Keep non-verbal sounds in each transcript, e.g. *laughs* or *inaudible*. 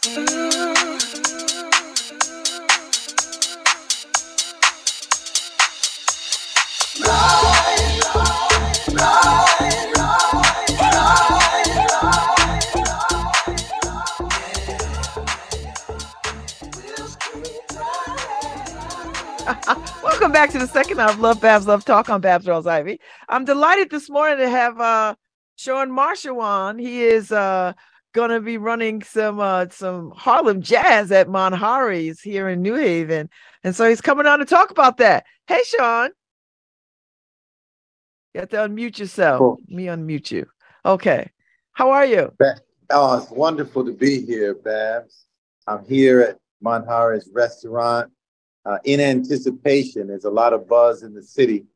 *laughs* Welcome back to the second half of Love Babz Love Talk on Babz Rawls Ivy. I'm delighted this morning to have uh Shawn Marshall on. He is uh gonna be running some uh some Harlem jazz at Manjares here in New Haven. And so he's coming on to talk about that. Hey Shawn. You have to unmute yourself. Cool. Me unmute you. Okay. How are you? Oh, it's wonderful to be here, Babz. I'm here at Manjares restaurant uh, in anticipation. There's a lot of buzz in the city.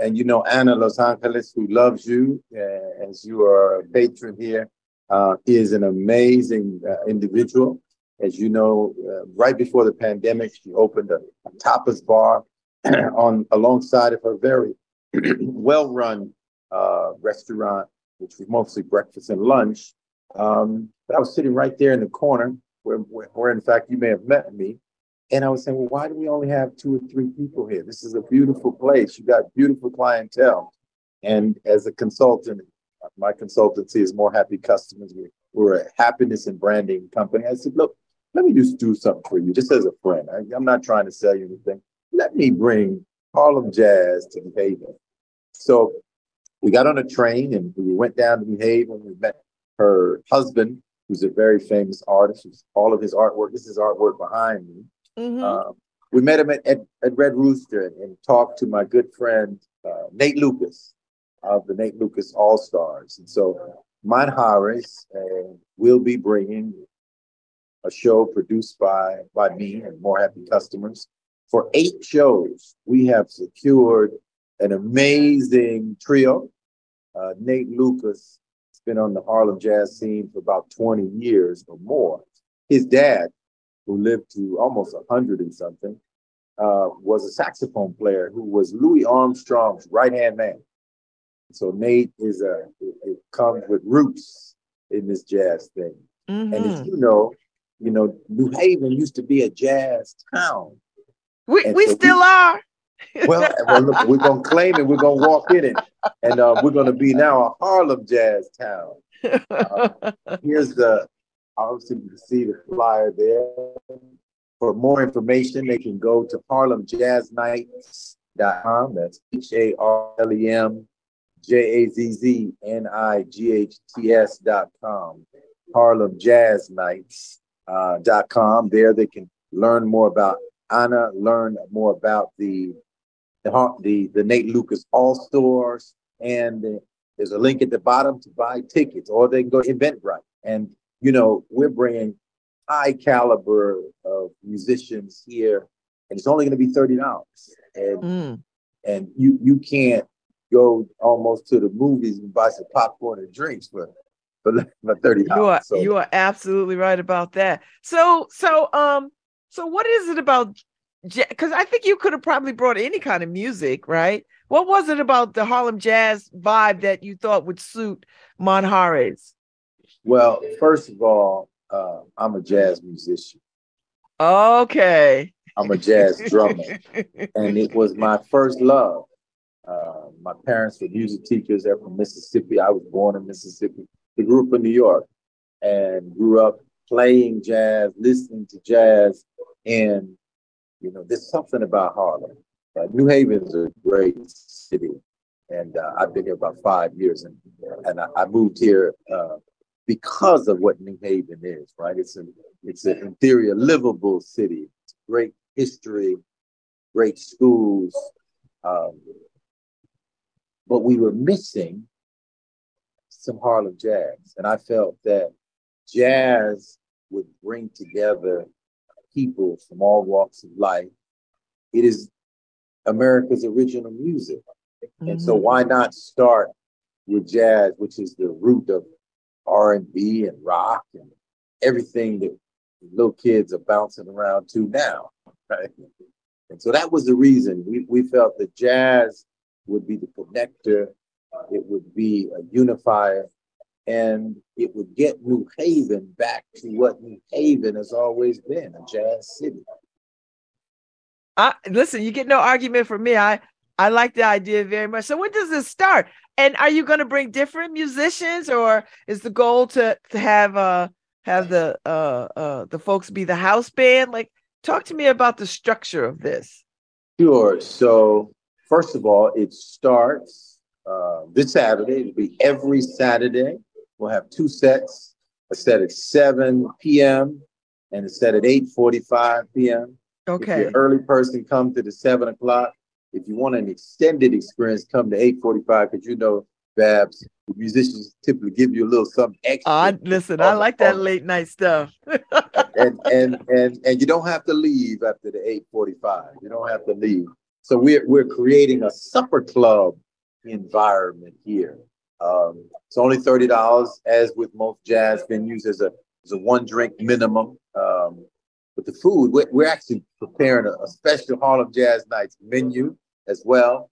And you know, Anna Los Angeles, who loves you uh, as you are a patron here, uh, is an amazing uh, individual. As you know, uh, right before the pandemic, she opened a, a tapas bar *clears throat* on alongside of her very *clears throat* well-run uh, restaurant, which was mostly breakfast and lunch. Um, but I was sitting right there in the corner where, where, where, in fact, you may have met me. And I was saying, well, why do we only have two or three people here? This is a beautiful place. You got beautiful clientele. And as a consultant, my consultancy is more happy customers. We're a happiness and branding company. I said, look, let me just do something for you, just as a friend. I, am not trying to sell you anything. Let me bring Harlem Jazz to New Haven. So we got on a train and we went down to New Haven. We met her husband, who's a very famous artist. all of his artwork. This is artwork behind me. Mm-hmm. Uh, we met him at, at, at Red Rooster and, and, talked to my good friend uh, Nate Lucas of the Nate Lucas All Stars. And so Manjares uh, will be bringing a show produced by, by me and More Happy Customers. For eight shows, we have secured an amazing trio. Uh, Nate Lucas has been on the Harlem jazz scene for about 20 years or more. His dad, who lived to almost 100 and something, uh, was a saxophone player who was Louis Armstrong's right hand man. So Nate is a it, it, comes with roots in this jazz thing. Mm-hmm. And as mm-hmm. you know, you know, New Haven used to be a jazz town. We and we so still we, are. well, *laughs* well look, we're gonna claim it. We're gonna walk in it, and uh, we're gonna be now a Harlem jazz town. Uh, *laughs* here's the obviously you can see the flyer there. For more information, they can go to harlemjazznights.com. That's H A R L E M J A Z Z N I G H T S dot com, Harlem Jazz Nights uh, dot com. There they can learn more about Anna, learn more about the the the, the Nate Lucas All Stars, and the, there's a link at the bottom to buy tickets, or they can go to Eventbrite. And you know, we're bringing high caliber of musicians here, and it's only going to be thirty dollars, and mm. and you you can't go almost to the movies and buy some popcorn and drinks for for, for thirty dollars. You are so. you are absolutely right about that. So so um so what is it about? Because I think you could have probably brought any kind of music, right? What was it about the Harlem jazz vibe that you thought would suit Manjares? Well, first of all, uh, I'm a jazz musician. Okay. I'm a jazz drummer, *laughs* and it was my first love. Uh, my parents were music teachers. They're from Mississippi. I was born in Mississippi. They grew up in New York and grew up playing jazz, listening to jazz. And, you know, there's something about Harlem. Uh, New Haven is a great city. And uh, I've been here about five years. And, and I, I moved here uh, because of what New Haven is, right? It's an, it's an interior, livable city. It's great history, great schools. Um, but we were missing some Harlem jazz. And I felt that jazz would bring together people from all walks of life. It is America's original music. Mm-hmm. And so mm-hmm. why not start with jazz, which is the root of R&B and rock and everything that little kids are bouncing around to now. Right? And so that was the reason we, we felt that jazz would be the connector. It would be a unifier. and it would get New Haven back to what New Haven has always been a jazz city. I listen, you get no argument from me. I I like the idea very much. So when does this start? And are you going to bring different musicians or is the goal to to have uh have the uh uh the folks be the house band? Like talk to me about the structure of this. Sure. So first of all, it starts uh, this Saturday. It'll be every Saturday. We'll have two sets. A set at 7 p.m. and a set at 8:45 p.m. Okay. If you're early person, come to the seven o'clock. If you want an extended experience, come to 8:45 because you know, Babz, the musicians typically give you a little something extra. Uh, listen, I like that late night stuff. and and and and you don't have to leave after the 8:45. You don't have to leave. So we're we're creating a supper club environment here. Um, it's only thirty dollars, as with most jazz venues, as a as a one drink minimum. Um, but the food, we're, we're actually preparing a, a, special Harlem Jazz Nights menu as well.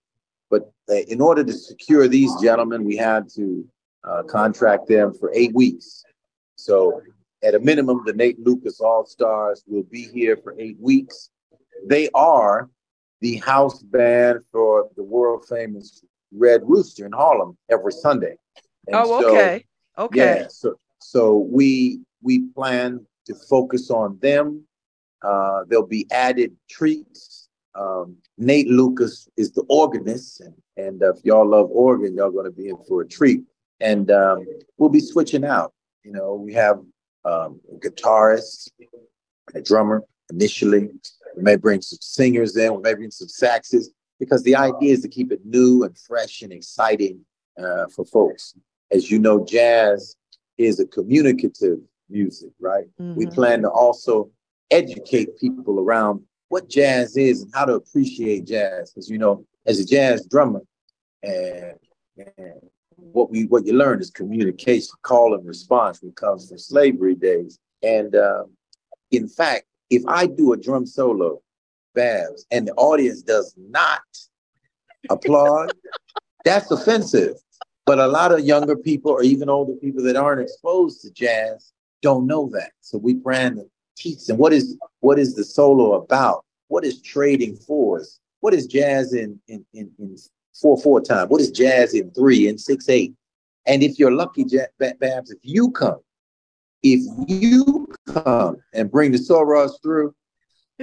But uh, in order to secure these gentlemen, we had to uh, contract them for eight weeks. So at a minimum, the Nate Lucas All Stars will be here for eight weeks. They are the house band for the world famous Red Rooster in Harlem every Sunday. And oh, okay. So, okay. Yeah. So so we we plan to focus on them. Uh, there'll be added treats. Um, Nate Lucas is the organist, and, and if y'all love organ, y'all going to be in for a treat. And um, we'll be switching out. You know, we have um, a guitarist, a drummer initially. We may bring some singers in. We may bring some saxes because the idea is to keep it new and fresh and exciting uh, for folks. As you know, jazz is a communicative music, right? Mm-hmm. We plan to also educate people around what jazz is and how to appreciate jazz. Because you know, as a jazz drummer, and, and what we what you learn is communication, call and response. When it comes to slavery days, and uh, in fact, if I do a drum solo Babz and the audience does not applaud, that's offensive. But a lot of younger people or even older people that aren't exposed to jazz don't know that. So we brand to teach them what is what is the solo about? What is trading fours? What is jazz in in in, in four four time? What is jazz in three and six eight? And if you're lucky, Babz, if you come, if you come and bring the sorors through,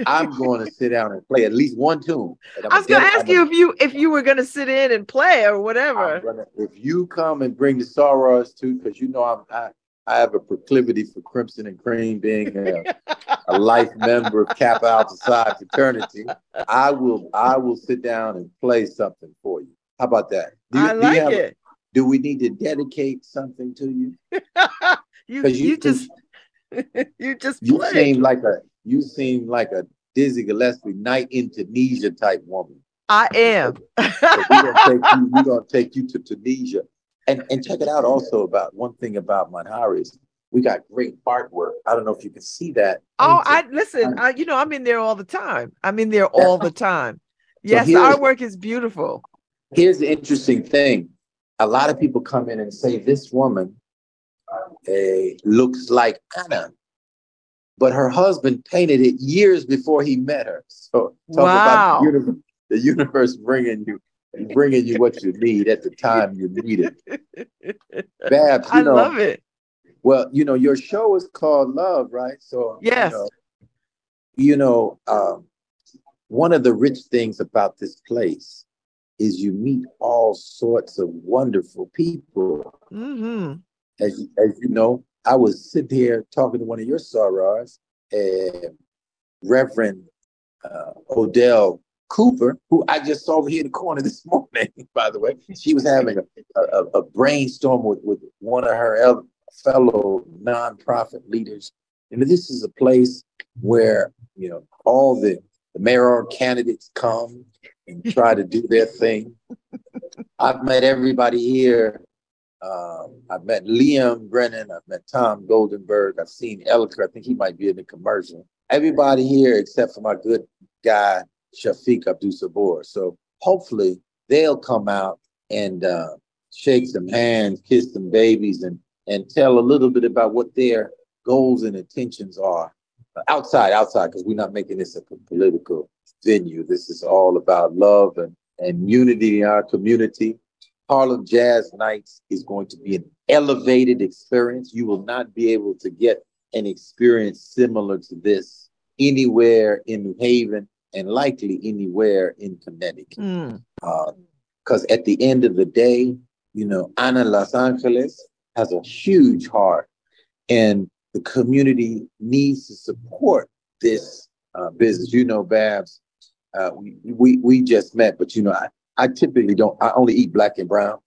I'm *laughs* going to sit down and play at least one tune. I was going to ask you if you if you were going to sit in and play or whatever. Gonna, if you come and bring the sorors too, because you know I'm I, I have a proclivity for Crimson and Cream being a, a *laughs* life member of Kappa Alpha Psi fraternity. I will I will sit down and play something for you. How about that? Do you, I like do it. do we need to dedicate something to you? *laughs* you, you, you just *laughs* you just you seem like a you seem like a Dizzy Gillespie night in Tunisia type woman. I am. so we're gonna, we gonna take you to Tunisia. And and check it out also about one thing about Manjares is we got great artwork. I don't know if you can see that. Oh, I listen, I, you know, I'm in there all the time. I'm in there all the time. Yes, so artwork is beautiful. Here's the interesting thing. A lot of people come in and say this woman uh, looks like Anna but her husband painted it years before he met her. So talk wow. about the universe, the universe bringing you bringing you what you need at the time you need it. *laughs* Babz, I know, love it. Well, you know, your show is called Love, right? So yes, you know, you know um, one of the rich things about this place is you meet all sorts of wonderful people. Mm-hmm. As, as you know, I was sitting here talking to one of your sorors, Reverend uh, Odell Cooper, who I just saw over here in the corner *laughs* this morning, by the way. She was having a, a, a brainstorm with, with one of her fellow nonprofit leaders. And this is a place where, you know, all the, the mayoral candidates come and try to do their thing. *laughs* I've met everybody here um, I've met Liam Brennan. I've met Tom Goldenberg. I've seen Elicker. I think he might be in the commercial. Everybody here except for my good guy, Shafiq Abdussabur. So hopefully they'll come out and uh, shake some hands, kiss some babies, and and tell a little bit about what their goals and intentions are outside, outside, because we're not making this a political venue. This is all about love and, and unity in our community. Harlem Jazz Nights is going to be an elevated experience. You will not be able to get an experience similar to this anywhere in New Haven and likely anywhere in Connecticut. Mm. Because uh, at the end of the day, you know, Ana Los Angeles has a huge heart, and the community needs to support this uh, business. You know, Babz, uh, we, we we just met, but you know, I, I typically don't. I only eat black and brown,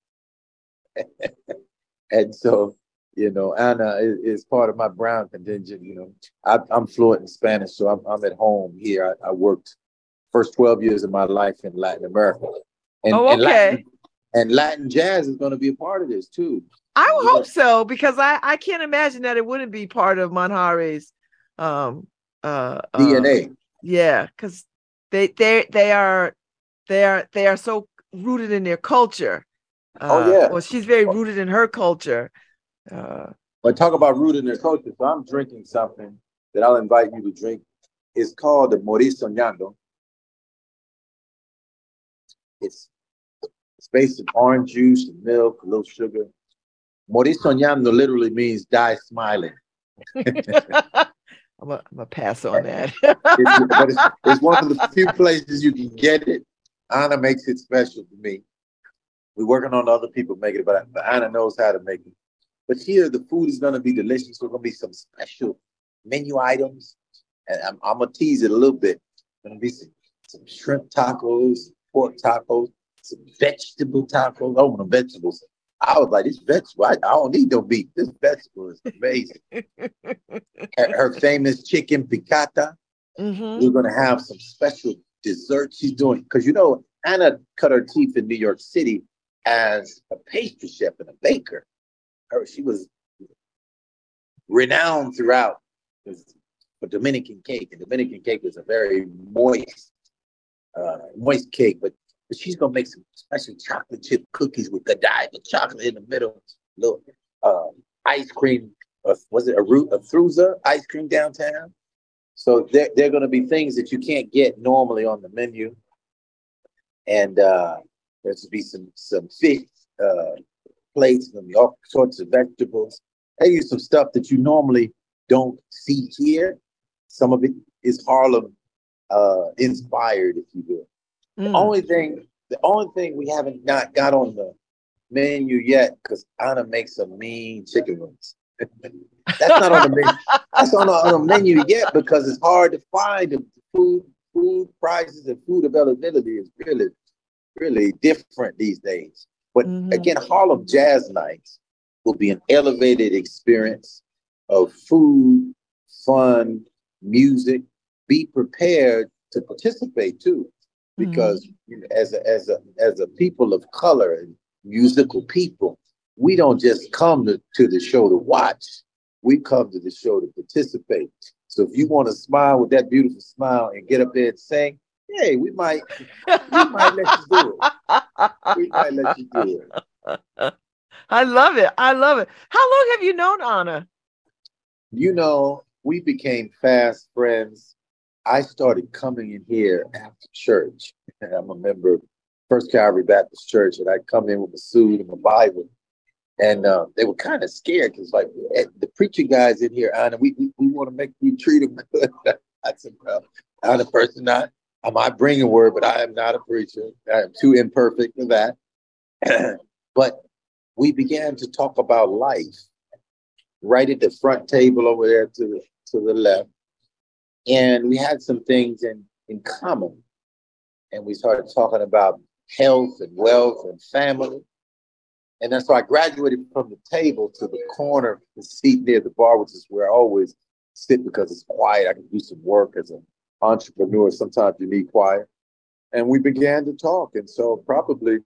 *laughs* and so you know, Anna is, is, part of my brown contingent. You know, I, am fluent in Spanish, so I'm, I'm at home here. I, I, worked first 12 years of my life in Latin America. And, oh, okay. And Latin, and Latin jazz is going to be a part of this too. I would hope so because I, I can't imagine that it wouldn't be part of Manjare's um, uh, DNA. Um, yeah, because they they they are they are they are so rooted in their culture. Oh, uh, oh yeah. Well, she's very rooted in her culture. Uh, but talk about rooted in their culture. So I'm drinking something that I'll invite you to drink. It's called the Morir Soñando. It's it's based on orange juice and milk, a little sugar. Morir Soñando literally means die smiling. *laughs* I'm gonna, pass on that. *laughs* it's, it's, it's, one of the few places you can get it. Anna makes it special to me. We're working on other people making it, but, Anna knows how to make it. But here, the food is going to be delicious. There's going to be some special menu items. And I'm, I'm going to tease it a little bit. Going to be some, some shrimp tacos, pork tacos, some vegetable tacos. Oh, the vegetables. I was like, this vegetable, I, I don't need no meat. This vegetable is amazing. *laughs* her, her, famous chicken piccata. Mm-hmm. We're going to have some special dessert she's doing. Because, you know, Anna cut her teeth in New York City as a pastry chef and a baker her, she was renowned throughout for Dominican cake. And Dominican cake is a very moist, uh, moist cake, but, but she's gonna make some special chocolate chip cookies with Godiva chocolate in the middle, little uh, ice cream. Uh, was it Arethusa ice cream downtown? So there, there are going to be things that you can't get normally on the menu, and uh, there's going to be some some fish, uh, plates and all sorts of vegetables. They use some stuff that you normally don't see here. Some of it is Harlem uh, inspired, if you will. Mm. The only thing, the only thing we haven't not got on the menu yet, because Anna makes some mean chicken wings. That's not on the menu. That's on on the menu yet because it's hard to find the food. Food prices and food availability is really, really different these days. But mm-hmm. again, Harlem Jazz Nights will be an elevated experience of food, fun, music. Be prepared to participate too, because mm-hmm. you know, as a, as a as a people of color and musical people, we don't just come to, to the show to watch. We come to the show to participate. So if you want to smile with that beautiful smile and get up there and sing, hey, we might we might let you do it. We might let you do it. *laughs* I love it. I love it. How long have you known Anna? You know, we became fast friends. I started coming in here after church. *laughs* I'm a member of First Calvary Baptist Church, and I'd come in with a suit and a Bible. And uh, they were kind of scared because, like, eh, the preaching guys in here, Anna, we, we, we want to make you treat them good. *laughs* I said, well, I'm a person not I might bring a word, but I am not a preacher. I am too imperfect for that. *clears throat* but we began to talk about life right at the front table over there to the, to the left. And we had some things in, in common. And we started talking about health and wealth and family. And then so I graduated from the table to the corner, the seat near the bar, which is where I always sit because it's quiet. I can do some work as an entrepreneur. sometimes you need quiet. And we began to talk. And so probably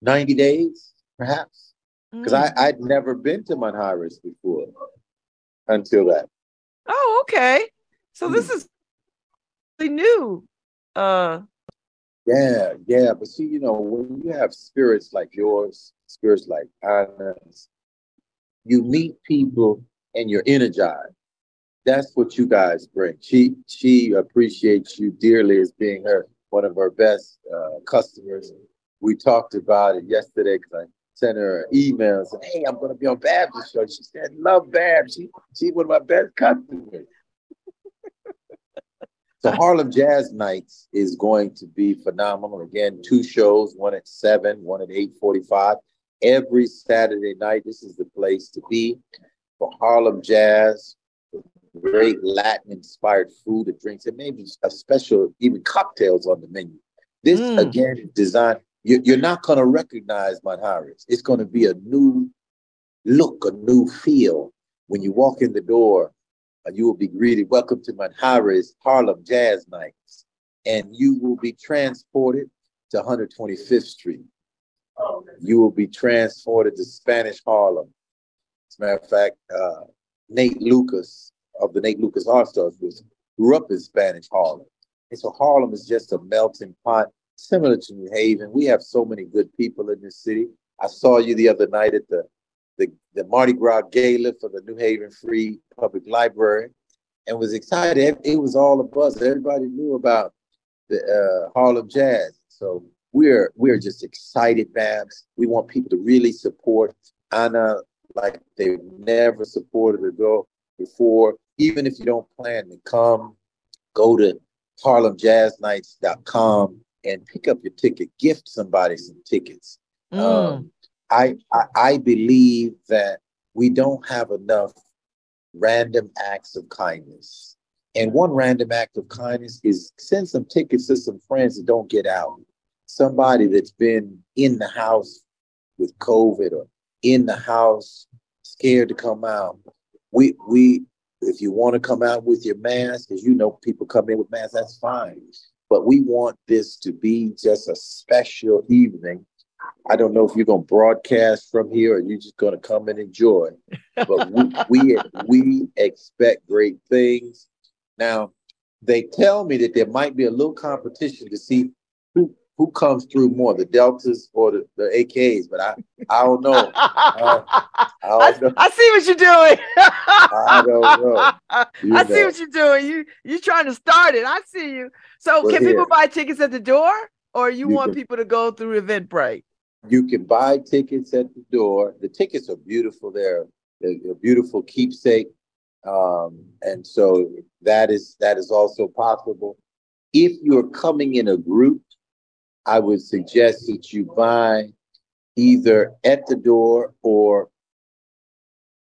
90 days, perhaps, because mm. I, I'd never been to Manjares before until that. Oh, okay. So mm. this is the new. Uh yeah, yeah. But see, you know, when you have spirits like yours, spirits like Anna's, you meet people and you're energized. That's what you guys bring. She she appreciates you dearly as being her one of her best uh, customers. We talked about it yesterday because I sent her an email and said, "Hey, I'm going to be on Babz' show." She said, "Love Babz. She she's one of my best customers." So Harlem Jazz Nights is going to be phenomenal. Again, two shows, one at seven, one at eight forty-five. Every Saturday night, this is the place to be for Harlem Jazz. Great Latin-inspired food and drinks, and maybe a special even cocktails on the menu. This mm. again is designed you're not going to recognize Manjares. It's going to be a new look, a new feel. When you walk in the door, you will be greeted, welcome to Manjares Harlem Jazz Nights. And you will be transported to 125th Street. You will be transported to Spanish Harlem. As a matter of fact, uh, Nate Lucas of the Nate Lucas All Stars was grew up in Spanish Harlem. And so Harlem is just a melting pot similar to New Haven. We have so many good people in this city. I saw you the other night at the the, the Mardi Gras Gala for the New Haven Free Public Library and was excited. It was all a buzz. Everybody knew about the uh, Harlem Jazz. So we're we're just excited, Babz. We want people to really support Anna like they've never supported a girl before. Even if you don't plan to come, go to harlemjazznights.com and pick up your ticket, gift somebody some tickets. Mm. Um, I, I I believe that we don't have enough random acts of kindness. And one random act of kindness is send some tickets to some friends that don't get out. Somebody that's been in the house with COVID or in the house scared to come out. We we if you want to come out with your mask, because you know people come in with masks, that's fine but we want this to be just a special evening. I don't know if you're going to broadcast from here or you're just going to come and enjoy, but we, we, we expect great things. Now, they tell me that there might be a little competition to see who who comes through more, the Deltas or the, the AKs, but I, I don't know. *laughs* Uh, I, don't know. I, I, see what you're doing. I don't know. *laughs* You I know. see what you're doing. You you trying to start it. I see you. So can here. people buy tickets at the door or you, you want can, people to go through Eventbrite? You can buy tickets at the door. The tickets are beautiful. They're, they're, they're beautiful keepsake. Um, and so that is that is also possible. If you're coming in a group, I would suggest that you buy either at the door or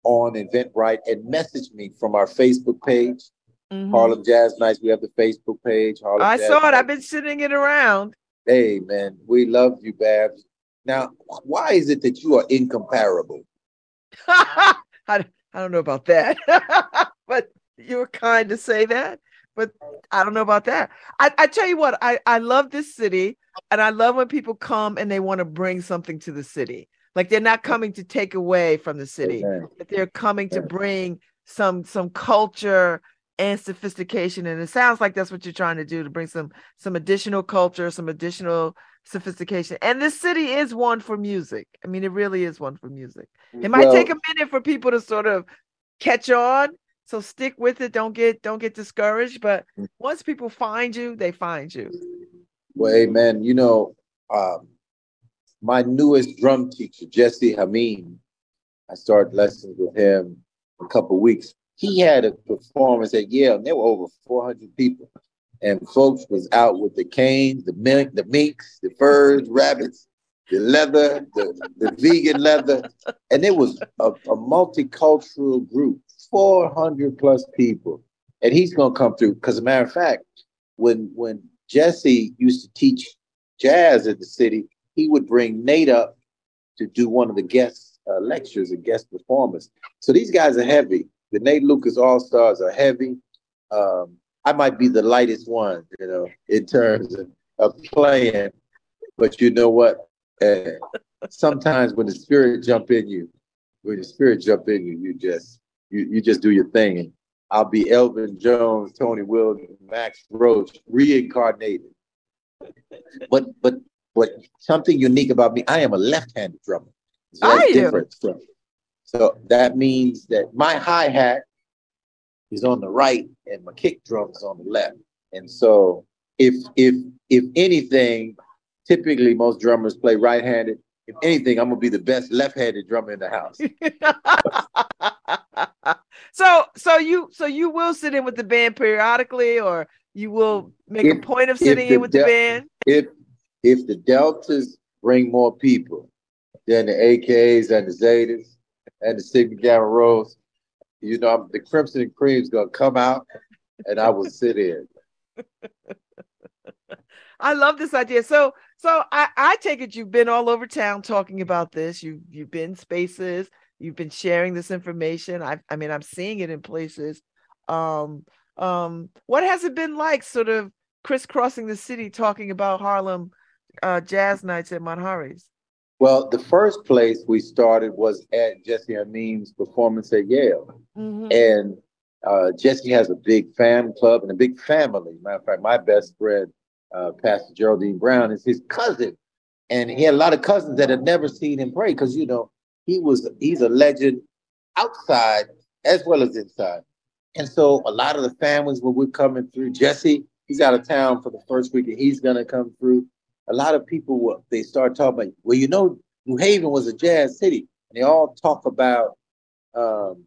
on Eventbrite and message me from our Facebook page, mm-hmm. Harlem Jazz Nights. We have the Facebook page. Harlem I Jazz saw it. Nights. I've been sitting it around. Hey, man, we love you, Babz. Now, why is it that you are incomparable? *laughs* I, I don't know about that, *laughs* but you were kind to say that. But I don't know about that. I, I tell you what, I, I love this city. And I love when people come and they want to bring something to the city. Like they're not coming to take away from the city, but they're coming to bring some some culture and sophistication. And it sounds like that's what you're trying to do to bring some some additional culture, some additional sophistication. And this city is one for music. I mean, it really is one for music. It might well, take a minute for people to sort of catch on. So stick with it. Don't get don't get discouraged. But mm. once people find you, they find you. Well, amen. You know, um, my newest drum teacher, Jesse Hameen, I started lessons with him a couple weeks. He had a performance at Yale, and there were over 400 people. And folks was out with the canes, the mink, the minks, the furs, rabbits, the leather, the, the vegan leather. And it was a, a multicultural group, 400 plus people. And he's to come through. Because, a matter of fact, when when Jesse used to teach jazz at the city. He would bring Nate up to do one of the guest uh, lectures and guest performers. So these guys are heavy. The Nate Lucas All Stars are heavy. Um, I might be the lightest one, you know, in terms of, of playing. But you know what? Uh, sometimes when the spirit jump in you, when the spirit jump in you, you just you you just do your thing. And I'll be Elvin Jones, Tony Williams, Max Roach, reincarnated. But but but something unique about me, I am a left-handed drummer. It's very different from So that means that my hi hat is on the right and my kick drum is on the left. And so if if if anything, typically most drummers play right-handed. If anything, I'm gonna be the best left-handed drummer in the house. *laughs* so so you so you will sit in with the band periodically or you will make if, a point of sitting in with the, the band? If if the deltas bring more people than the AKs and the Zetas and the Sigma Gamma Rhos, you know, the Crimson Cream's gonna come out and I will sit in. I love this idea. So so I, I take it you've been all over town talking about this. You you've been spaces, you've been sharing this information. I I mean I'm seeing it in places. Um um what has it been like sort of crisscrossing the city talking about Harlem uh, jazz nights at Manjares? Well, the first place we started was at Jesse Hameen's performance at Yale. Mm-hmm. And uh, Jesse has a big fan club and a big family. Matter of fact, my best friend, uh, Pastor Geraldine Brown, is his cousin. And he had a lot of cousins that had never seen him pray because, you know, he was he's a legend outside as well as inside. And so a lot of the families when we're coming through, Jesse, he's out of town for the first week and he's gonna come through a lot of people they start talking about, well, you know, New Haven was a jazz city, and they all talk about um,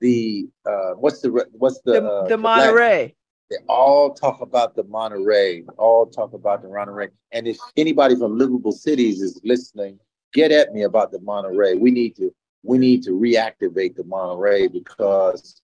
the uh, what's the what's the the, uh, the, the Monterey. They all talk about the Monterey. All talk about the Monterey. And if anybody from livable cities is listening, get at me about the Monterey. We need to we need to reactivate the Monterey because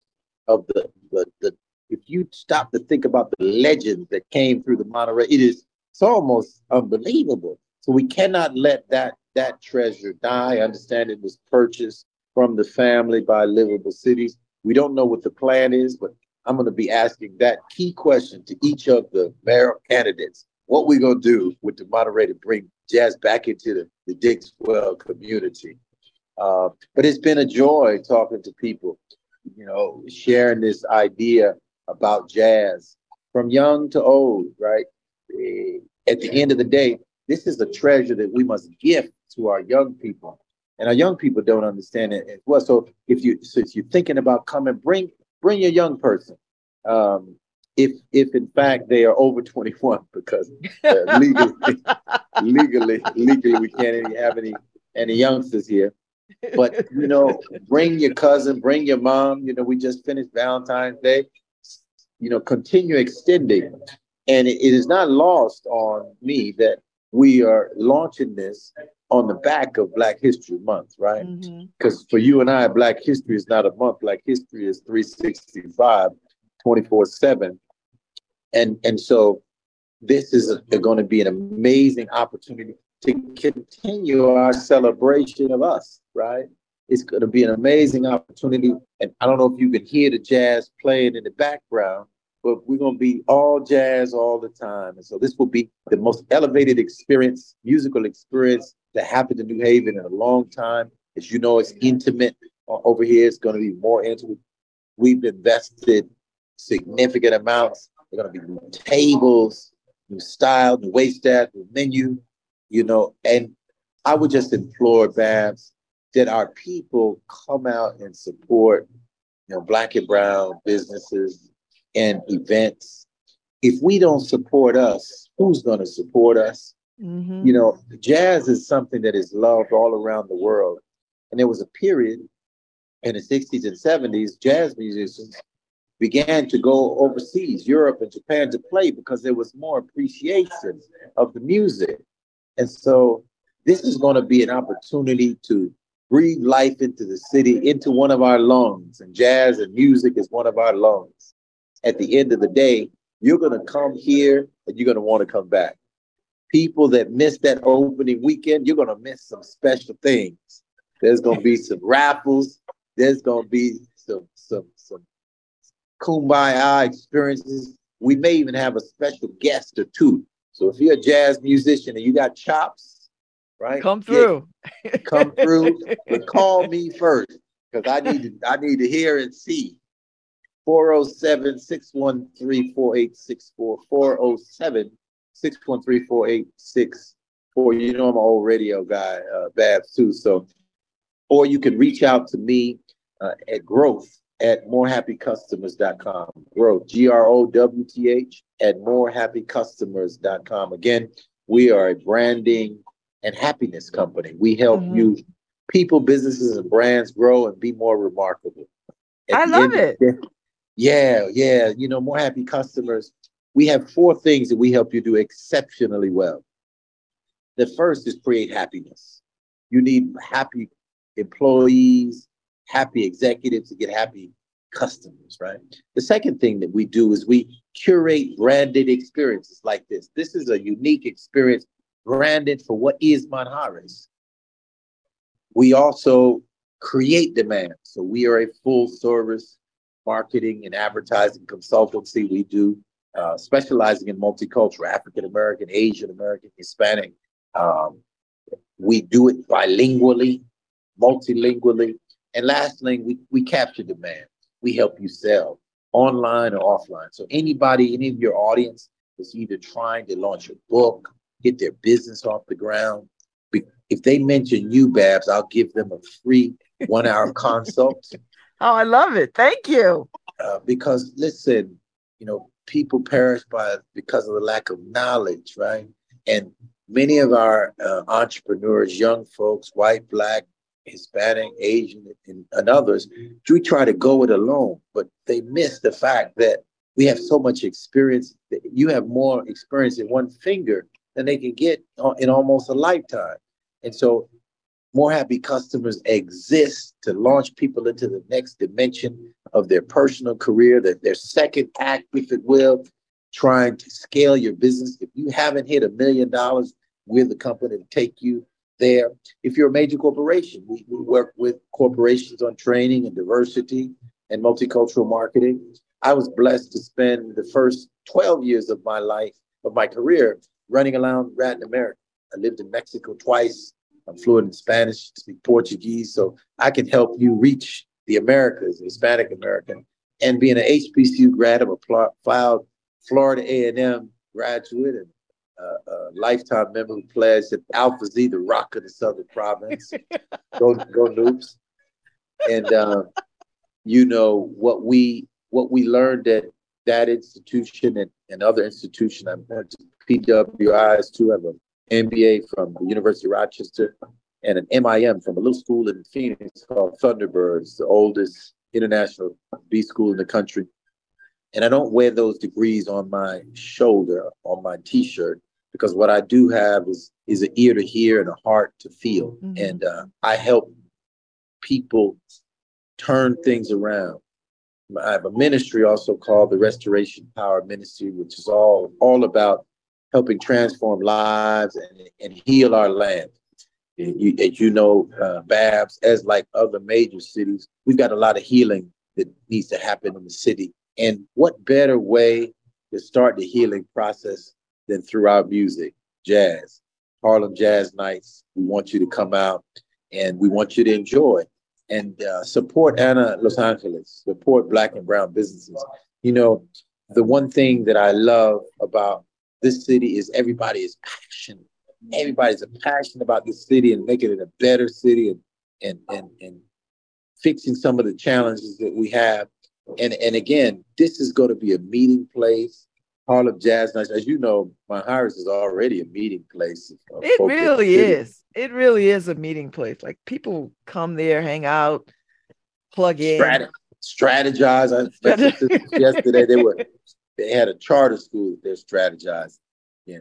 of the the, the if you stop to think about the legends that came through the Monterey, it is it's almost unbelievable. So we cannot let that that treasure die. I understand it was purchased from the family by livable cities. We don't know what the plan is, but I'm going to be asking that key question to each of the mayor candidates. What we going to do with the Monterey to bring jazz back into the, the Dixwell community? Uh, but it's been a joy talking to people, you know, sharing this idea about jazz from young to old, right? At the end of the day, this is a treasure that we must gift to our young people. And our young people don't understand it as well. So if you so if you're thinking about coming, bring bring your young person. Um, if if in fact they are over 21, *laughs* because uh, legally, *laughs* legally, legally we can't have any any youngsters here. But you know, bring your cousin, bring your mom. You know, we just finished Valentine's Day. You know, continue extending and it, is not lost on me that we are launching this on the back of Black History Month, right? Because mm-hmm. for you and I, Black History is not a month. Black History is 365, 24 7. And, and so this is going to be an amazing opportunity to continue our celebration of us, right? It's going to be an amazing opportunity. And I don't know if you can hear the jazz playing in the background, but we're going to be all jazz all the time. And so this will be the most elevated experience, musical experience that happened in New Haven in a long time. As you know, it's intimate uh, over here. It's going to be more intimate. We've invested significant amounts. There are going to be new tables, new style, new wait staff, new menu, you know. And I would just implore Babz that our people come out and support, you know, black and brown businesses, and events. If we don't support us, who's going to support us? Mm-hmm. You know, jazz is something that is loved all around the world. And there was a period in the 60s and 70s, jazz musicians began to go overseas, Europe and Japan, to play because there was more appreciation of the music. And so this is going to be an opportunity to breathe life into the city, into one of our lungs. And jazz and music is one of our lungs at the end of the day, you're going to come here and you're going to want to come back. People that miss that opening weekend, you're going to miss some special things. There's going to be some *laughs* raffles. There's going to be some some some kumbaya experiences. We may even have a special guest or two. So if you're a jazz musician and you got chops, right? Come through. Yeah, come through. *laughs* but call me first because I need to I need to hear and see 407 613 4864. 407 613 4864. You know, I'm an old radio guy, uh, Babz, too. So or you can reach out to me uh, at growth at morehappycustomers.com. Growth, G R O W T H, at morehappycustomers.com. Again, we are a branding and happiness company. We help mm-hmm. you, people, businesses, and brands grow and be more remarkable. At I love it. Yeah, yeah. You know, more happy customers. We have four things that we help you do exceptionally well. The first is create happiness. You need happy employees, happy executives to get happy customers, right? The second thing that we do is we curate branded experiences like this. This is a unique experience branded for what is Manjares. We also create demand. So we are a full service marketing and advertising consultancy. We do uh, specializing in multicultural, African American, Asian American, Hispanic. Um, we do it bilingually, multilingually. And lastly, we, we capture demand. We help you sell online or offline. So anybody, any of your audience is either trying to launch a book, get their business off the ground. If they mention you, Babz, I'll give them a free one hour consult. Oh, I love it. Thank you. Uh, because listen, you know, people perish by because of the lack of knowledge, right? And many of our uh, entrepreneurs, young folks, white, black, Hispanic, Asian, and, and others, we try to go it alone, but they miss the fact that we have so much experience. That you have more experience in one finger than they can get in almost a lifetime. And so more happy customers exist to launch people into the next dimension of their personal career, that their second act, if it will, trying to scale your business. If you haven't hit a million dollars, we're the company to take you there. If you're a major corporation, we, we work with corporations on training and diversity and multicultural marketing. I was blessed to spend the first 12 years of my life, of my career, running around Latin America. I lived in Mexico twice. I'm fluent in Spanish, speak Portuguese, so I can help you reach the Americas, Hispanic American. And being an HBCU grad, I'm a Florida A&M graduate and uh, a lifetime member who pledged that Alpha Xi, the rock of the Southern Province. *laughs* go, go Nupes. And uh, you know what we what we learned at that institution and, and other institution. I went to PWIs too. I have an MBA from the University of Rochester and an MIM from a little school in Phoenix called Thunderbirds, the oldest international B school in the country. And I don't wear those degrees on my shoulder, on my T-shirt because what I do have is is an ear to hear and a heart to feel, mm-hmm. and uh, I help people turn things around. I have a ministry also called the Restoration Power Ministry, which is all all about helping transform lives and, and heal our land. You, as you know, uh, Babz, as like other major cities, we've got a lot of healing that needs to happen in the city. And what better way to start the healing process than through our music, jazz, Harlem Jazz Nights. We want you to come out and we want you to enjoy and uh, support Anna Los Angeles, support Black and Brown businesses. You know, the one thing that I love about this city is everybody is passionate. Everybody's passionate about this city and making it a better city and and and and fixing some of the challenges that we have. And and again, this is going to be a meeting place Harlem Jazz Nights. As you know, Manjares is already a meeting place. It really is. It really is a meeting place. Like people come there, hang out, plug in, Strat- strategize. I *laughs* yesterday they were they had a charter school that they're strategizing. Yeah,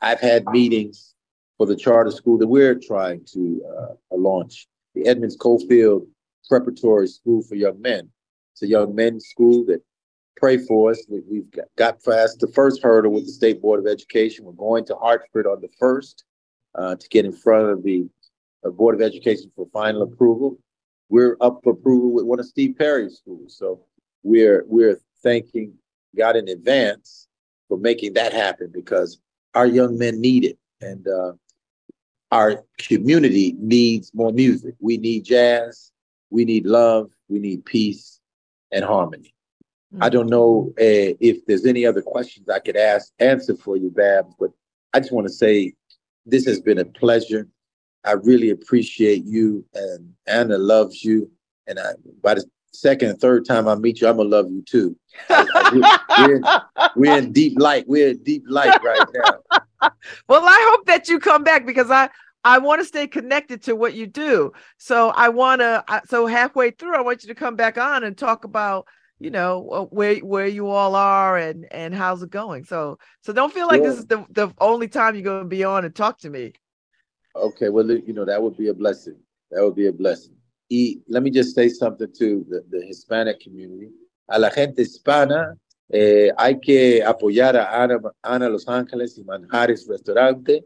I've had meetings for the charter school that we're trying to uh, launch. The Edmonds Cofield Preparatory School for Young Men. It's a young men's school that pray for us. We, have got past the first hurdle with the State Board of Education. We're going to Hartford on the first uh, to get in front of the uh, Board of Education for final approval. We're up for approval with one of Steve Perry's schools. So we're we're thanking God in advance for making that happen because our young men need it. And uh, our community needs more music. We need jazz, we need love, we need peace and harmony. I don't know uh, if there's any other questions I could ask answer for you, Babz, but I just want to say this has been a pleasure. I really appreciate you, and Anna loves you. And I, by the second third time I meet you, I'm gonna love you too. I, I, we're, in, we're, in, deep light. We're in deep light right now. *laughs* well, I hope that you come back because I I want to stay connected to what you do. So I want to. So halfway through, I want you to come back on and talk about you know uh, where where you all are and and how's it going. So so don't feel like this is the the only time you're to be on and talk to me. Okay, well you know that would be a blessing. That would be a blessing. Y let me just say something to the, Hispanic community. A la gente hispana eh, hay que apoyar a Ana, Ana Los Ángeles y Manjares Restaurante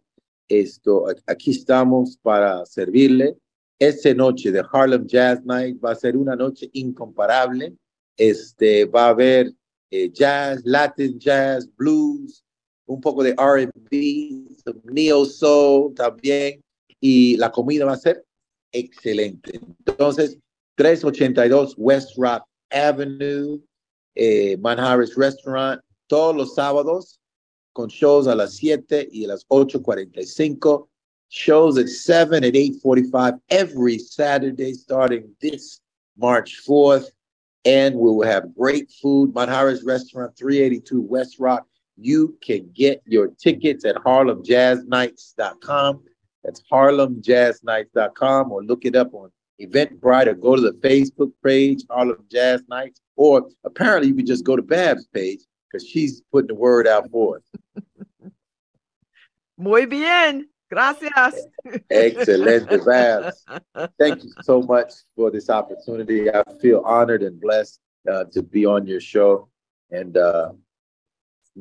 esto, aquí estamos para servirle. Esta noche de Harlem Jazz Night va a ser una noche incomparable. Este, va a haber eh, jazz, Latin jazz, blues, un poco de R&B, neo soul también, y la comida va a ser excelente. Entonces, 382 West Rock Avenue, eh, Manjares Restaurant, todos los sábados con shows a las 7 y a las 8.45. Shows at 7 at 8.45 every Saturday starting this March 4th. And we will have great food. Manjares Restaurant, 382 West Rock. You can get your tickets at harlemjazznights.com. That's harlemjazznights.com or look it up on Eventbrite or go to the Facebook page, Harlem Jazz Nights. Or apparently you can just go to Babz's page because she's putting the word out for us. *laughs* Muy bien. Gracias. *laughs* Excellent, Babz. Thank you so much for this opportunity. I feel honored and blessed uh, to be on your show. And uh,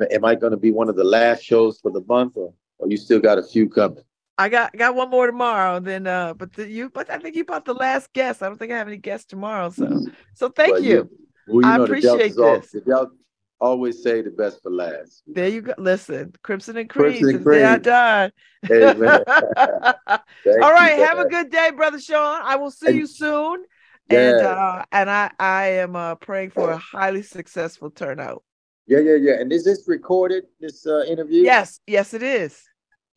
am I going to be one of the last shows for the month, or, or you still got a few coming? I got got one more tomorrow. Then, uh, but the, you, but I think you bought the last guest. I don't think I have any guests tomorrow. So, so thank well, you. well, you I know, appreciate this. All, always say the best for last. There you go. Listen, Crimson and Cream. Crimson and Cream. I done. *laughs* Amen. *laughs* All right. Have a good day, brother Shawn. I will see you soon. Yeah. And uh, and I I am uh, praying for a highly successful turnout. Yeah, yeah, yeah. And is this recorded? This uh, interview? Yes, yes, it is.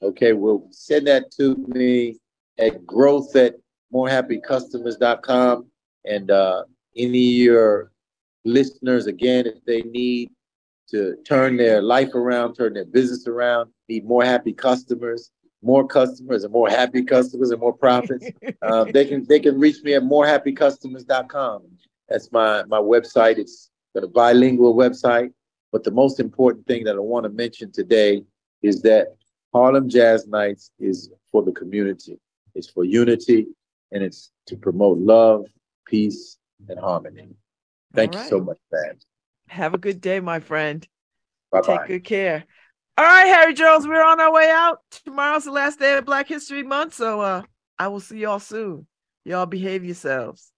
Okay, well, send that to me at growth at morehappycustomers.com. And uh, any of your listeners, again, if they need to turn their life around, turn their business around, need more happy customers, more customers and more happy customers and more profits. um, *laughs* they can they can reach me at morehappycustomers.com. That's my my website. It's a bilingual website. But the most important thing that I want to mention today is that Harlem Jazz Nights is for the community. It's for unity and it's to promote love, peace, and harmony. Thank right. you so much, man. Have a good day, my friend. Bye-bye. Take good care. All right, Harry Jones, we're on our way out. Tomorrow's the last day of Black History Month, so uh, I will see y'all soon. Y'all behave yourselves.